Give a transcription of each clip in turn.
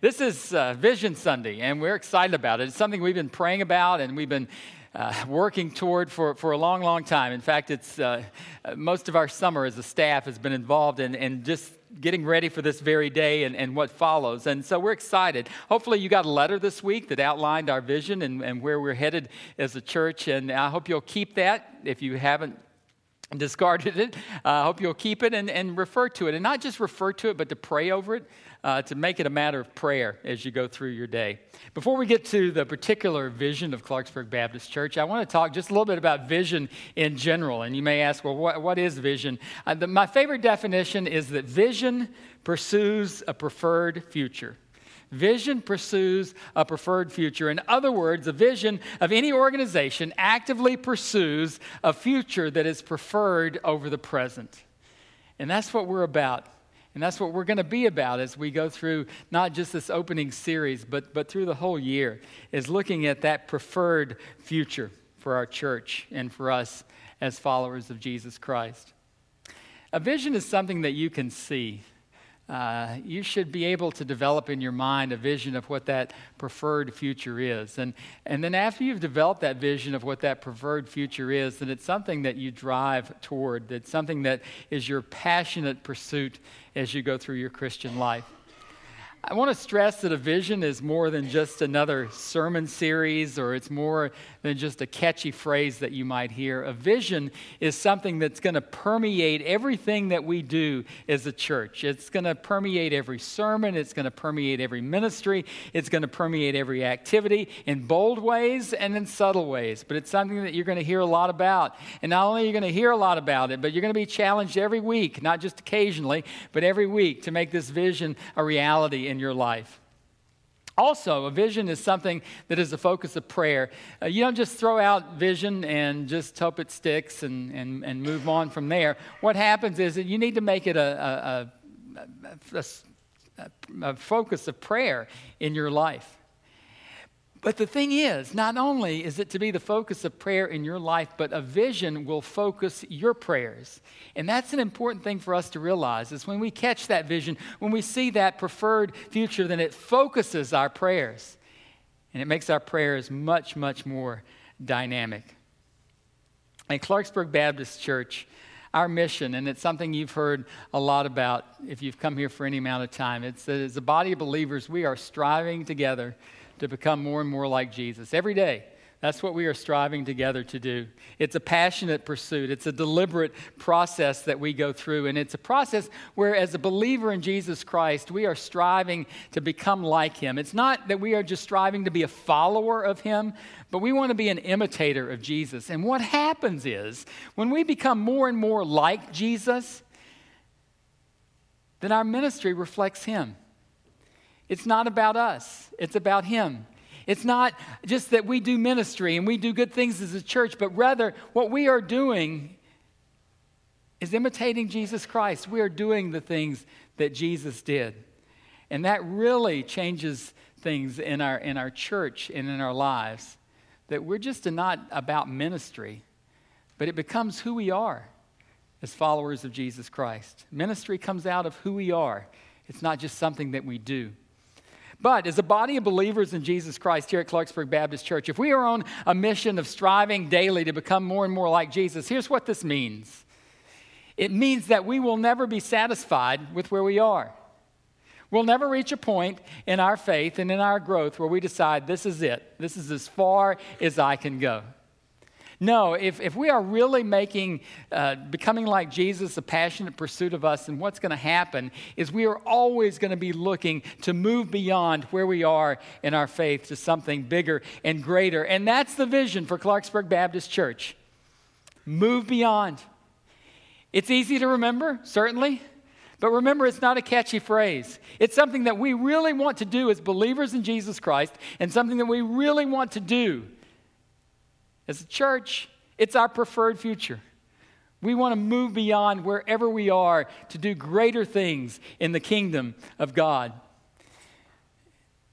This is uh, Vision Sunday, and we're excited about it. It's something we've been praying about and we've been uh, working toward for, for a long, long time. In fact, it's uh, most of our summer as a staff has been involved in, in just getting ready for this very day and, and what follows. And so we're excited. Hopefully, you got a letter this week that outlined our vision and, and where we're headed as a church. And I hope you'll keep that if you haven't discarded it. Uh, I hope you'll keep it and, and refer to it. And not just refer to it, but to pray over it uh, to make it a matter of prayer as you go through your day. Before we get to the particular vision of Clarksburg Baptist Church, I want to talk just a little bit about vision in general. And you may ask, well, what, what is vision? Uh, the, my favorite definition is that vision pursues a preferred future. Vision pursues a preferred future. In other words, a vision of any organization actively pursues a future that is preferred over the present. And that's what we're about and that's what we're going to be about as we go through not just this opening series, but, but through the whole year, is looking at that preferred future for our church and for us as followers of Jesus Christ. A vision is something that you can see. Uh, you should be able to develop in your mind a vision of what that preferred future is. And, and then after you've developed that vision of what that preferred future is, then it's something that you drive toward. It's something that is your passionate pursuit as you go through your Christian life. I want to stress that a vision is more than just another sermon series or it's more than just a catchy phrase that you might hear. A vision is something that's going to permeate everything that we do as a church. It's going to permeate every sermon, it's going to permeate every ministry, it's going to permeate every activity in bold ways and in subtle ways. But it's something that you're going to hear a lot about. And not only are you going to hear a lot about it, but you're going to be challenged every week, not just occasionally, but every week to make this vision a reality in your life. Also, a vision is something that is the focus of prayer. Uh, you don't just throw out vision and just hope it sticks and, and, and move on from there. What happens is that you need to make it a, a, a, a focus of prayer in your life. But the thing is, not only is it to be the focus of prayer in your life, but a vision will focus your prayers. And that's an important thing for us to realize is when we catch that vision, when we see that preferred future, then it focuses our prayers. And it makes our prayers much, much more dynamic. At Clarksburg Baptist Church, our mission, and it's something you've heard a lot about if you've come here for any amount of time. It's that as a body of believers, we are striving together to become more and more like Jesus every day. That's what we are striving together to do. It's a passionate pursuit. It's a deliberate process that we go through. And it's a process where, as a believer in Jesus Christ, we are striving to become like Him. It's not that we are just striving to be a follower of Him, but we want to be an imitator of Jesus. And what happens is, when we become more and more like Jesus, then our ministry reflects Him. It's not about us, it's about Him. It's not just that we do ministry and we do good things as a church, but rather what we are doing is imitating Jesus Christ. We are doing the things that Jesus did. And that really changes things in our, in our church and in our lives. That we're just not about ministry, but it becomes who we are as followers of Jesus Christ. Ministry comes out of who we are, it's not just something that we do. But as a body of believers in Jesus Christ here at Clarksburg Baptist Church, if we are on a mission of striving daily to become more and more like Jesus, here's what this means it means that we will never be satisfied with where we are. We'll never reach a point in our faith and in our growth where we decide this is it, this is as far as I can go. No, if, if we are really making, uh, becoming like Jesus a passionate pursuit of us, then what's going to happen is we are always going to be looking to move beyond where we are in our faith to something bigger and greater. And that's the vision for Clarksburg Baptist Church. Move beyond. It's easy to remember, certainly. But remember, it's not a catchy phrase. It's something that we really want to do as believers in Jesus Christ and something that we really want to do as a church, it's our preferred future. We want to move beyond wherever we are to do greater things in the kingdom of God.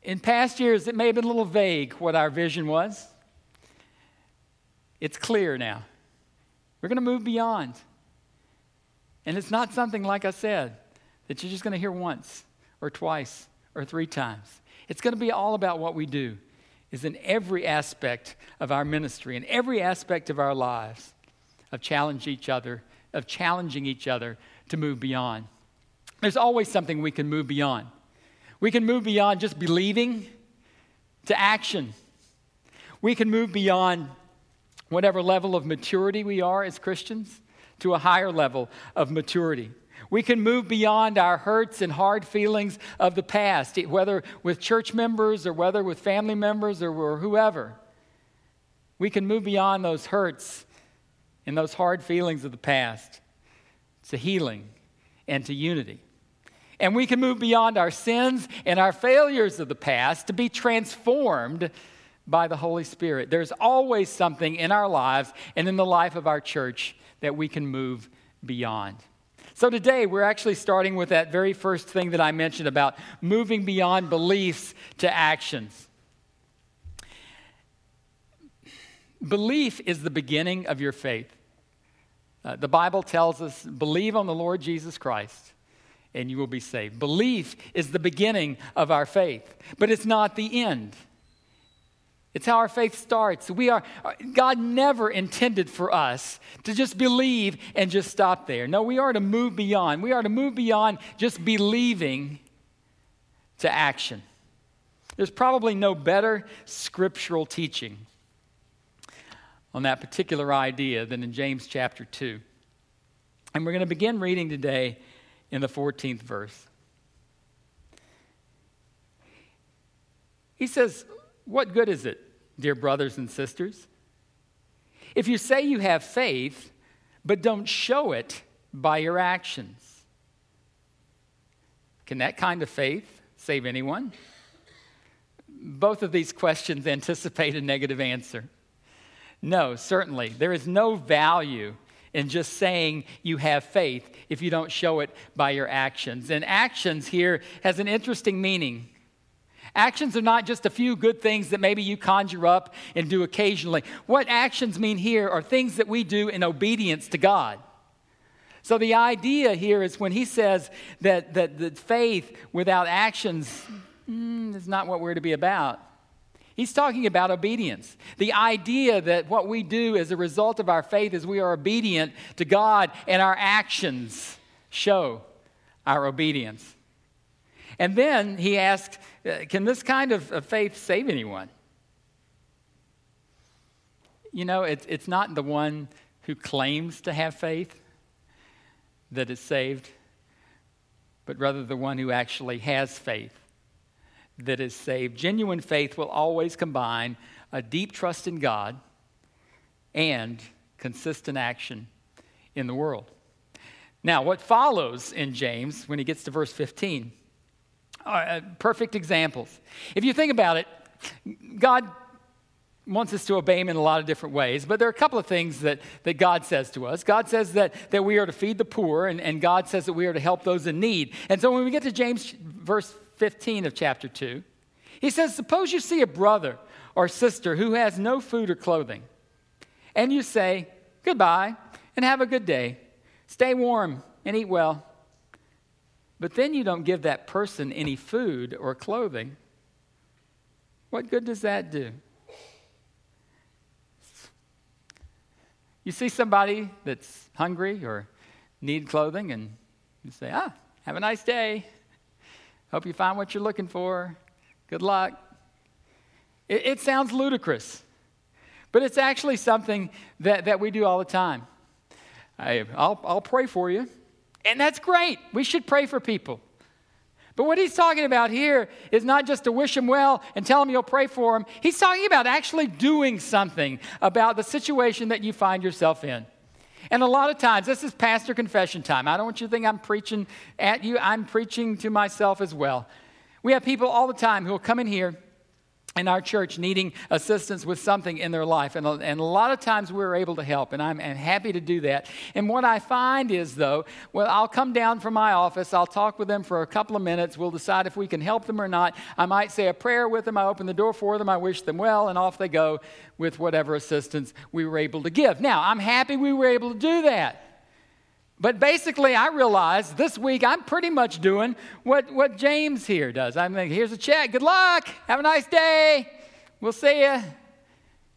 In past years, it may have been a little vague what our vision was. It's clear now. We're going to move beyond. And it's not something, like I said, that you're just going to hear once or twice or three times. It's going to be all about what we do, is in every aspect of our ministry, in every aspect of our lives, of challenge each other, of challenging each other to move beyond. There's always something we can move beyond. We can move beyond just believing to action. We can move beyond whatever level of maturity we are as Christians to a higher level of maturity. We can move beyond our hurts and hard feelings of the past, whether with church members or whether with family members or, whoever. We can move beyond those hurts and those hard feelings of the past to healing and to unity. And we can move beyond our sins and our failures of the past to be transformed by the Holy Spirit. There's always something in our lives and in the life of our church that we can move beyond. So today we're actually starting with that very first thing that I mentioned about moving beyond beliefs to actions. Belief is the beginning of your faith. Uh, the Bible tells us believe on the Lord Jesus Christ and you will be saved. Belief is the beginning of our faith, but it's not the end. It's how our faith starts. We are, uh, God never intended for us to just believe and just stop there. No, we are to move beyond. We are to move beyond just believing to action. There's probably no better scriptural teaching on that particular idea than in James chapter 2. And we're going to begin reading today in the 14th verse. He says, What good is it, dear brothers and sisters, if you say you have faith, but don't show it by your actions? Can that kind of faith save anyone? Both of these questions anticipate a negative answer. No, certainly. There is no value in just saying you have faith if you don't show it by your actions. And actions here has an interesting meaning. Actions are not just a few good things that maybe you conjure up and do occasionally. What actions mean here are things that we do in obedience to God. So the idea here is when he says that, that, that faith without actions mm, is not what we're to be about. He's talking about obedience. The idea that what we do as a result of our faith is we are obedient to God and our actions show our obedience. And then he asks, Uh, can this kind of faith save anyone? You know, it's, it's not the one who claims to have faith that is saved, but rather the one who actually has faith that is saved. Genuine faith will always combine a deep trust in God and consistent action in the world. Now, what follows in James when he gets to verse 15 uh, perfect examples. If you think about it, God wants us to obey him in a lot of different ways, but there are a couple of things that, that God says to us. God says that, that we are to feed the poor, and, and God says that we are to help those in need. And so when we get to James verse 15 of chapter 2. He says, Suppose you see a brother or sister who has no food or clothing, and you say, Goodbye, and have a good day. Stay warm and eat well. But then you don't give that person any food or clothing. What good does that do? You see somebody that's hungry or need clothing, and you say, Ah, have a nice day. Hope you find what you're looking for. Good luck. It, it sounds ludicrous, but it's actually something that, that we do all the time. I, I'll, I'll pray for you. And that's great. We should pray for people. But what he's talking about here is not just to wish him well and tell him you'll pray for him. He's talking about actually doing something about the situation that you find yourself in. And a lot of times, this is pastor confession time. I don't want you to think I'm preaching at you, I'm preaching to myself as well. We have people all the time who will come in here in our church needing assistance with something in their life. And a, and a lot of times we're able to help, and I'm, I'm happy to do that. And what I find is, though, well, I'll come down from my office, I'll talk with them for a couple of minutes, we'll decide if we can help them or not. I might say a prayer with them, I open the door for them, I wish them well, and off they go with whatever assistance we were able to give. Now, I'm happy we were able to do that. But basically, I realized this week I'm pretty much doing what, what James here does. I'm like, here's a check. Good luck. Have a nice day. We'll see you.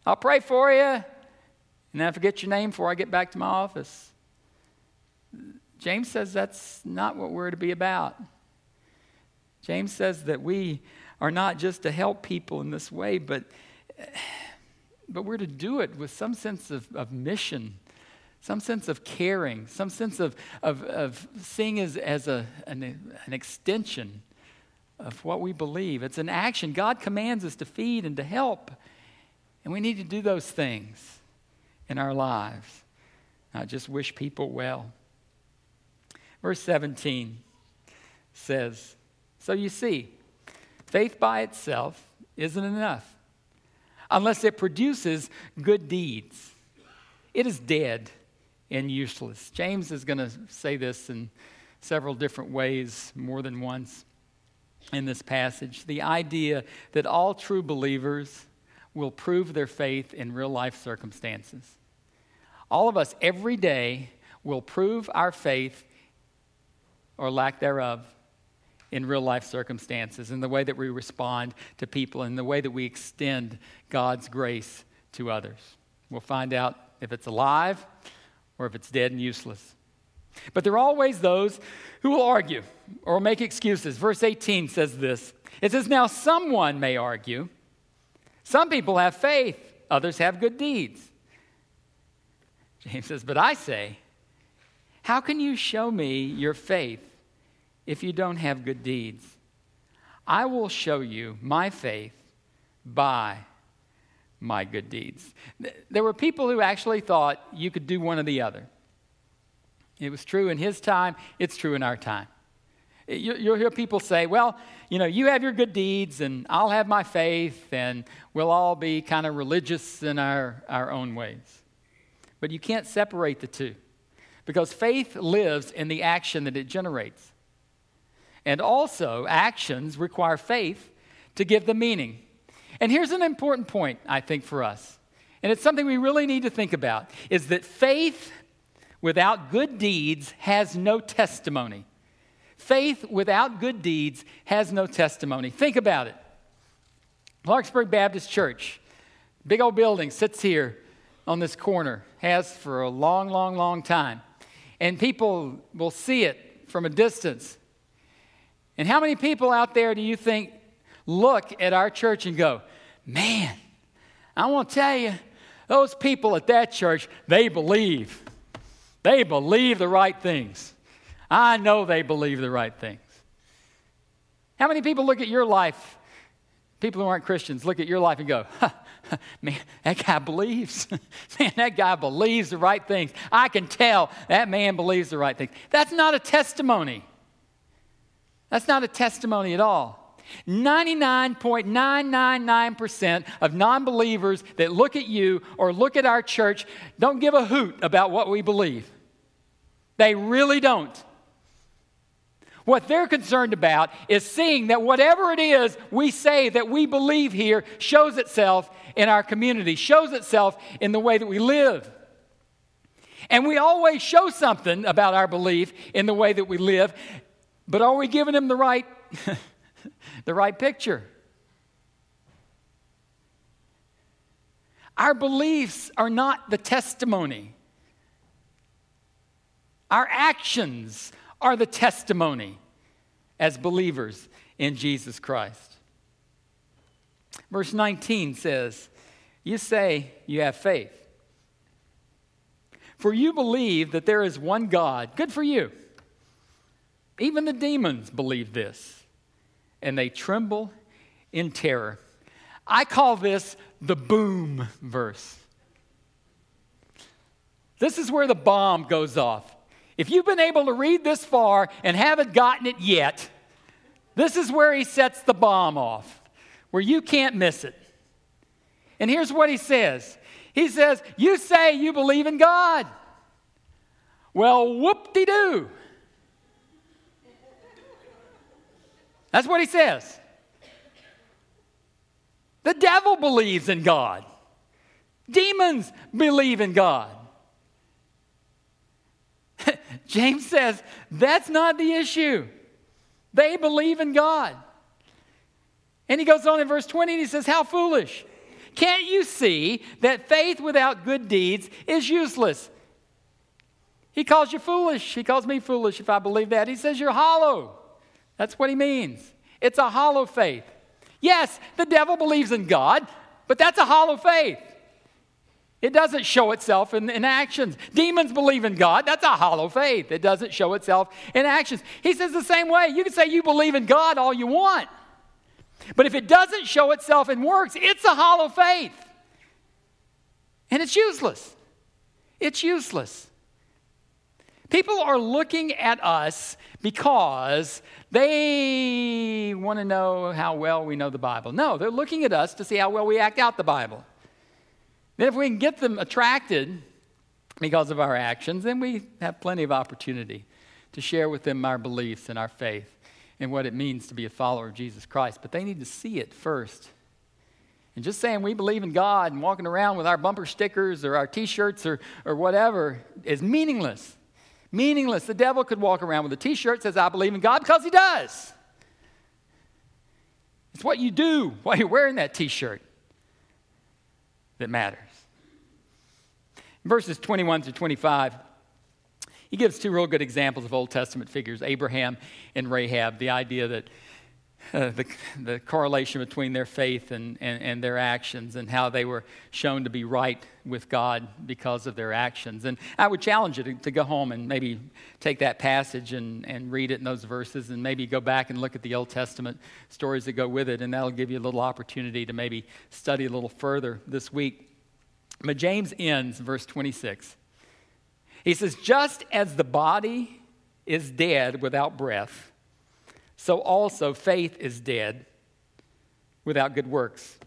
I'll pray for you. And then I forget your name before I get back to my office. James says that's not what we're to be about. James says that we are not just to help people in this way, but, but we're to do it with some sense of, of mission some sense of caring, some sense of, of, of seeing as, as a, an, an extension of what we believe. It's an action. God commands us to feed and to help, and we need to do those things in our lives, not just wish people well. Verse 17 says, So you see, faith by itself isn't enough unless it produces good deeds. It is dead and useless. James is going to say this in several different ways, more than once in this passage. The idea that all true believers will prove their faith in real life circumstances. All of us every day will prove our faith or lack thereof in real life circumstances, in the way that we respond to people, in the way that we extend God's grace to others. We'll find out if it's alive or if it's dead and useless. But there are always those who will argue or make excuses. Verse 18 says this It says, Now someone may argue. Some people have faith, others have good deeds. James says, But I say, how can you show me your faith if you don't have good deeds? I will show you my faith by my good deeds. There were people who actually thought you could do one or the other. It was true in his time, it's true in our time. You'll hear people say, well, you know, you have your good deeds and I'll have my faith and we'll all be kind of religious in our, our own ways. But you can't separate the two because faith lives in the action that it generates. And also, actions require faith to give them meaning. And here's an important point, I think, for us. And it's something we really need to think about is that faith without good deeds has no testimony. Faith without good deeds has no testimony. Think about it. Clarksburg Baptist Church, big old building, sits here on this corner, has for a long, long, long time. And people will see it from a distance. And how many people out there do you think look at our church and go, man, I want to tell you, those people at that church, they believe. They believe the right things. I know they believe the right things. How many people look at your life, people who aren't Christians, look at your life and go, man, that guy believes. man, that guy believes the right things. I can tell that man believes the right things. That's not a testimony. That's not a testimony at all. 99.999% of non believers that look at you or look at our church don't give a hoot about what we believe. They really don't. What they're concerned about is seeing that whatever it is we say that we believe here shows itself in our community, shows itself in the way that we live. And we always show something about our belief in the way that we live, but are we giving them the right the right picture. Our beliefs are not the testimony. Our actions are the testimony as believers in Jesus Christ. Verse 19 says, You say you have faith. For you believe that there is one God. Good for you. Even the demons believe this and they tremble in terror. I call this the boom verse. This is where the bomb goes off. If you've been able to read this far and haven't gotten it yet, this is where he sets the bomb off, where you can't miss it. And here's what he says He says, You say you believe in God. Well, whoop de doo. That's what he says. The devil believes in God, demons believe in God. James says that's not the issue. They believe in God. And he goes on in verse 20 and he says, How foolish. Can't you see that faith without good deeds is useless? He calls you foolish. He calls me foolish if I believe that. He says you're hollow. That's what he means. It's a hollow faith. Yes, the devil believes in God, but that's a hollow faith. It doesn't show itself in, in, actions. Demons believe in God. That's a hollow faith. It doesn't show itself in actions. He says the same way. You can say you believe in God all you want. But if it doesn't show itself in works, it's a hollow faith. And it's useless. It's useless. People are looking at us because they want to know how well we know the Bible. No, they're looking at us to see how well we act out the Bible. Then, if we can get them attracted because of our actions, then we have plenty of opportunity to share with them our beliefs and our faith and what it means to be a follower of Jesus Christ. But they need to see it first. And just saying we believe in God and walking around with our bumper stickers or our t shirts or, or whatever is meaningless. Meaningless. The devil could walk around with a t shirt says, I believe in God, because he does. It's what you do while you're wearing that t shirt that matters. verses 21 to 25, he gives two real good examples of Old Testament figures Abraham and Rahab. The idea that the, the correlation between their faith and, and, and, their actions and how they were shown to be right with God because of their actions. And I would challenge you to, to go home and maybe take that passage and, and read it in those verses and maybe go back and look at the Old Testament stories that go with it, and that'll give you a little opportunity to maybe study a little further this week. But James ends, verse 26. He says, Just as the body is dead without breath, so also faith is dead without good works.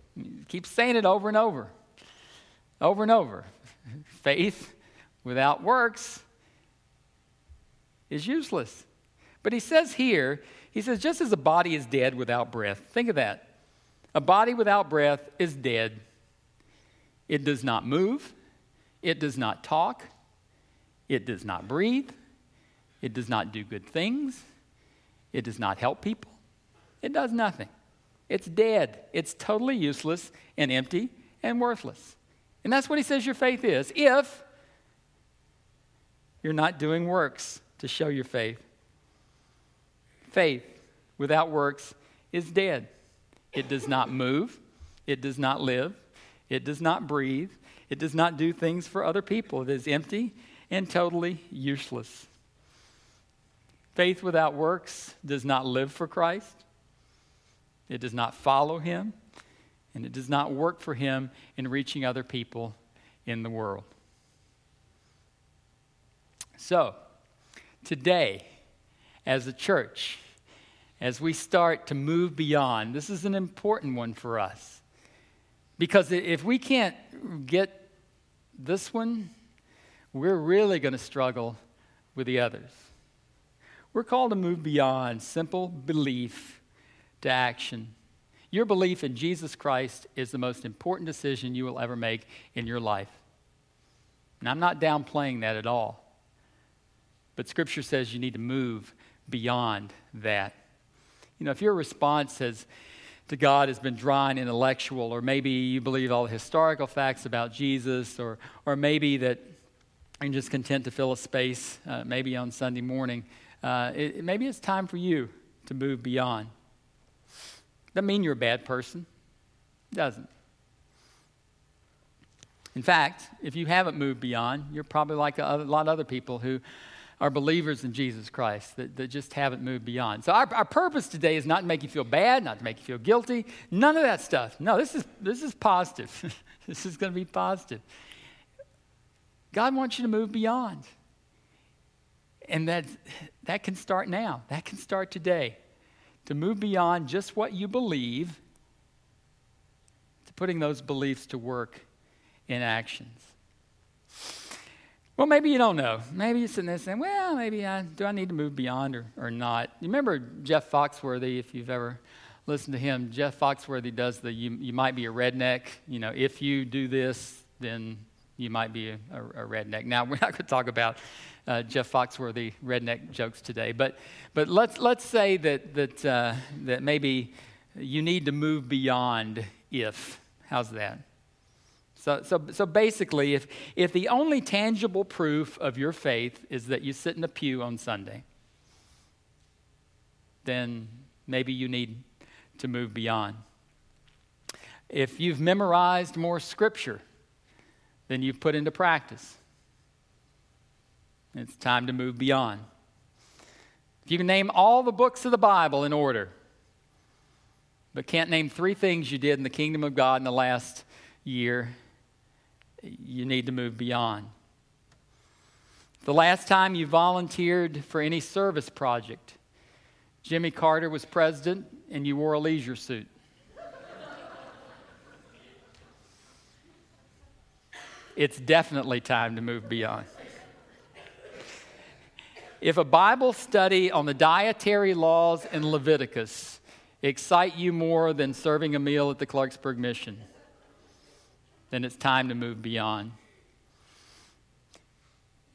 Keep saying it over and over, over and over. Faith without works is useless. But he says here, he says, just as a body is dead without breath, think of that. A body without breath is dead. It does not move, it does not talk, it does not breathe. It does not do good things. It does not help people. It does nothing. It's dead. It's totally useless and empty and worthless. And that's what he says your faith is if you're not doing works to show your faith. Faith without works is dead. It does not move. It does not live. It does not breathe. It does not do things for other people. It is empty and totally useless. Faith without works does not live for Christ, it does not follow him, and it does not work for him in reaching other people in the world. So, today, as a church, as we start to move beyond, this is an important one for us. Because if we can't get this one we're really going to struggle with the others. We're called to move beyond simple belief to action. Your belief in Jesus Christ is the most important decision you will ever make in your life. And I'm not downplaying that at all. But Scripture says you need to move beyond that. You know, if your response has, to God has been dry and intellectual, or maybe you believe all the historical facts about Jesus, or, or maybe that you're just content to fill a space, uh, maybe on Sunday morning, uh, it, maybe it's time for you to move beyond. Doesn't mean you're a bad person. Doesn't. In fact, if you haven't moved beyond, you're probably like a, lot of other people who are believers in Jesus Christ that, that just haven't moved beyond. So, our, our purpose today is not to make you feel bad, not to make you feel guilty, none of that stuff. No, this is, this is positive. this is going to be positive. God wants you to move beyond. And that, that can start now. That can start today. To move beyond just what you believe to putting those beliefs to work in actions. Well, maybe you don't know. Maybe you're sitting there saying, well, maybe I, do I need to move beyond or, or not? You remember Jeff Foxworthy, if you've ever listened to him, Jeff Foxworthy does the you, you might be a redneck. You know, if you do this, then you might be a, a, redneck. Now, we're not going to talk about uh, Jeff Foxworthy redneck jokes today, but, but let's, let's say that, that, uh, that maybe you need to move beyond if. How's that? So, so, so basically, if, if the only tangible proof of your faith is that you sit in a pew on Sunday, then maybe you need to move beyond. If you've memorized more scripture than you've put into practice, it's time to move beyond. If you can name all the books of the Bible in order, but can't name three things you did in the kingdom of God in the last year, you need to move beyond. The last time you volunteered for any service project, Jimmy Carter was president and you wore a leisure suit. It's definitely time to move beyond. If a Bible study on the dietary laws in Leviticus excite you more than serving a meal at the Clarksburg Mission, then it's time to move beyond.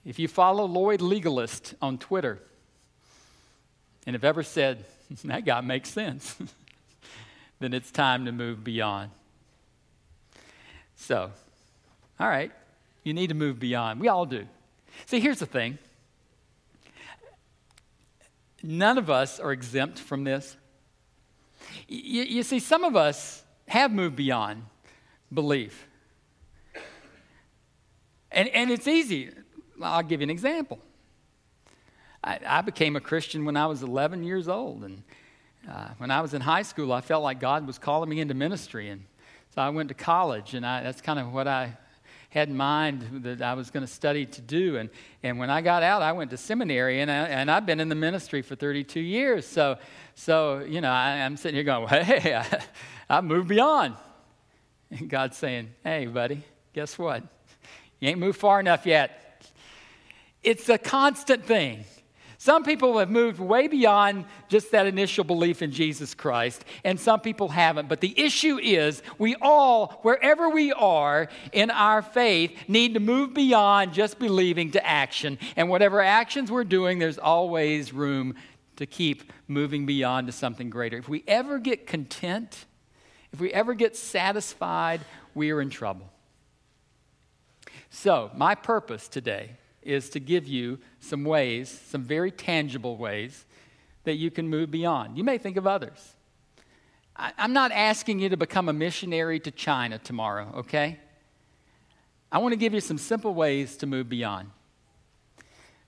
If you follow Lloyd Legalist on Twitter and have ever said, that guy makes sense, then it's time to move beyond. So, all right, you need to move beyond. We all do. See, here's the thing none of us are exempt from this. You, you see, some of us have moved beyond belief. And, and it's easy. I'll give you an example. I, I became a Christian when I was 11 years old. And uh, when I was in high school, I felt like God was calling me into ministry. And so I went to college, and I, that's kind of what I had in mind that I was going to study to do. And, and when I got out, I went to seminary, and, I, and I've been in the ministry for 32 years. So, so you know, I, am sitting here going, hey, I, I moved beyond. And God's saying, hey, buddy, guess what? You ain't moved far enough yet. It's a constant thing. Some people have moved way beyond just that initial belief in Jesus Christ, and some people haven't. But the issue is, we all, wherever we are in our faith, need to move beyond just believing to action. And whatever actions we're doing, there's always room to keep moving beyond to something greater. If we ever get content, if we ever get satisfied, we are in trouble. So, my purpose today is to give you some ways, some very tangible ways, that you can move beyond. You may think of others. I, am not asking you to become a missionary to China tomorrow, okay? I want to give you some simple ways to move beyond.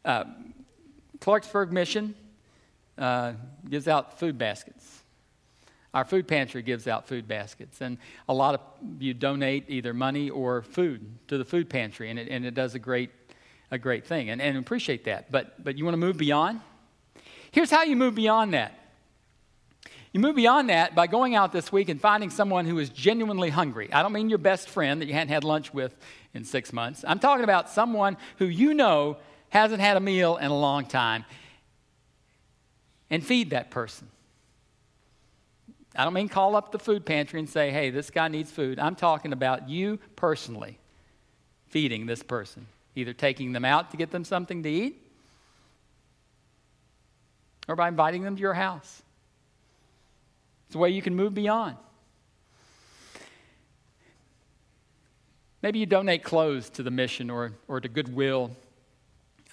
Uh, Clarksburg Mission uh, gives out food baskets. Our food pantry gives out food baskets, and a lot of you donate either money or food to the food pantry, and it, and it does a great a great thing and, and appreciate that. But, but you want to move beyond? Here's how you move beyond that. You move beyond that by going out this week and finding someone who is genuinely hungry. I don't mean your best friend that you hadn't had lunch with in six months. I'm talking about someone who you know hasn't had a meal in a long time. And feed that person. I don't mean call up the food pantry and say, hey, this guy needs food. I'm talking about you personally feeding this person either taking them out to get them something to eat or by inviting them to your house. It's a way you can move beyond. Maybe you donate clothes to the mission or, or to Goodwill,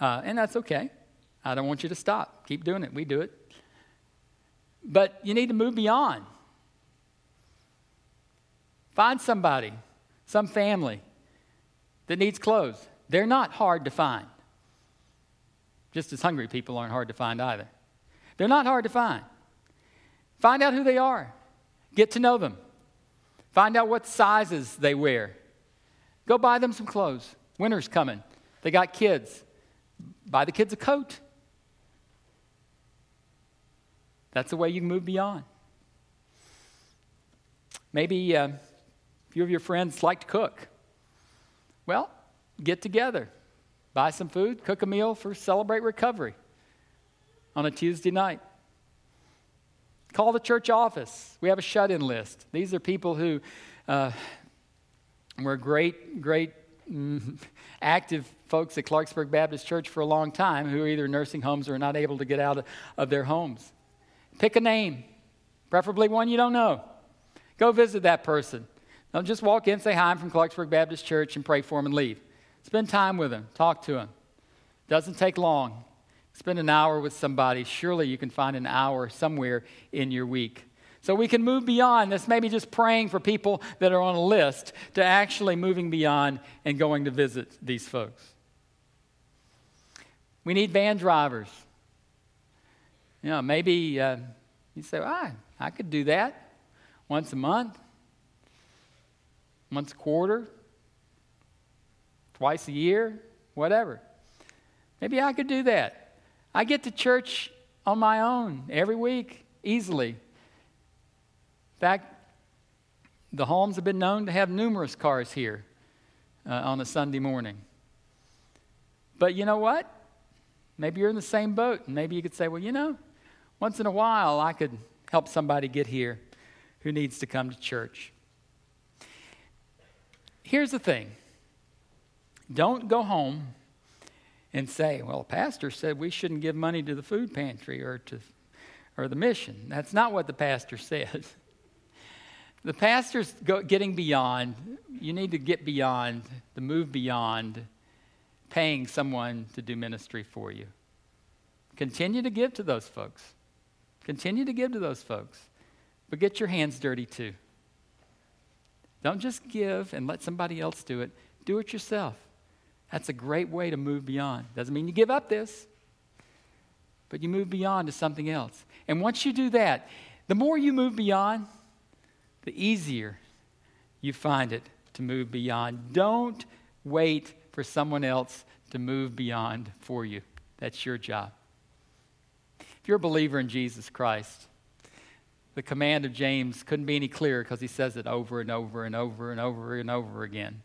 uh, and that's okay. I don't want you to stop. Keep doing it. We do it. But you need to move beyond. Find somebody, some family that needs clothes. They're not hard to find. Just as hungry people aren't hard to find either. They're not hard to find. Find out who they are, get to know them, find out what sizes they wear. Go buy them some clothes. Winter's coming. They got kids. Buy the kids a coat. That's the way you can move beyond. Maybe uh, a few of your friends like to cook. Well, get together, buy some food, cook a meal for Celebrate Recovery on a Tuesday night. Call the church office. We have a shut in list. These are people who uh, were great, great mm, active folks at Clarksburg Baptist Church for a long time who are either nursing homes or not able to get out of, of their homes. Pick a name, preferably one you don't know. Go visit that person. Don't just walk in, say hi, I'm from Clarksburg Baptist Church, and pray for them and leave. Spend time with them, talk to them. Doesn't take long. Spend an hour with somebody. Surely you can find an hour somewhere in your week. So we can move beyond this, maybe just praying for people that are on a list, to actually moving beyond and going to visit these folks. We need van drivers. You know, maybe uh, you say, I, I could do that once a month, once a quarter, twice a year, whatever. Maybe I could do that. I get to church on my own every week, easily. In fact, the Holmes have been known to have numerous cars here uh, on a Sunday morning. But you know what? Maybe you're in the same boat, and maybe you could say, well, you know, once in a while I could help somebody get here who needs to come to church. Here's the thing don't go home and say, well, the pastor said we shouldn't give money to the food pantry or to or the mission. That's not what the pastor says. The pastor's go, getting beyond, you need to get beyond, to move beyond paying someone to do ministry for you. Continue to give to those folks. Continue to give to those folks. But get your hands dirty too. Don't just give and let somebody else do it, do it yourself. That's a great way to move beyond. Doesn't mean you give up this, but you move beyond to something else. And once you do that, the more you move beyond, the easier you find it to move beyond. Don't wait for someone else to move beyond for you. That's your job. If you're a believer in Jesus Christ, the command of James couldn't be any clearer because he says it over and over and over and over and over again.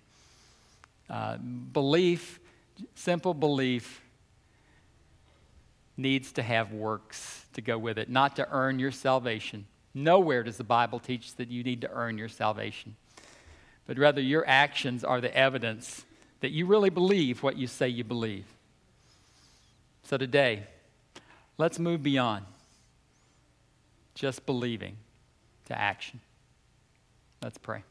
Uh, belief, simple belief, needs to have works to go with it, not to earn your salvation. Nowhere does the Bible teach that you need to earn your salvation, but rather your actions are the evidence that you really believe what you say you believe. So today, let's move beyond just believing to action. Let's pray.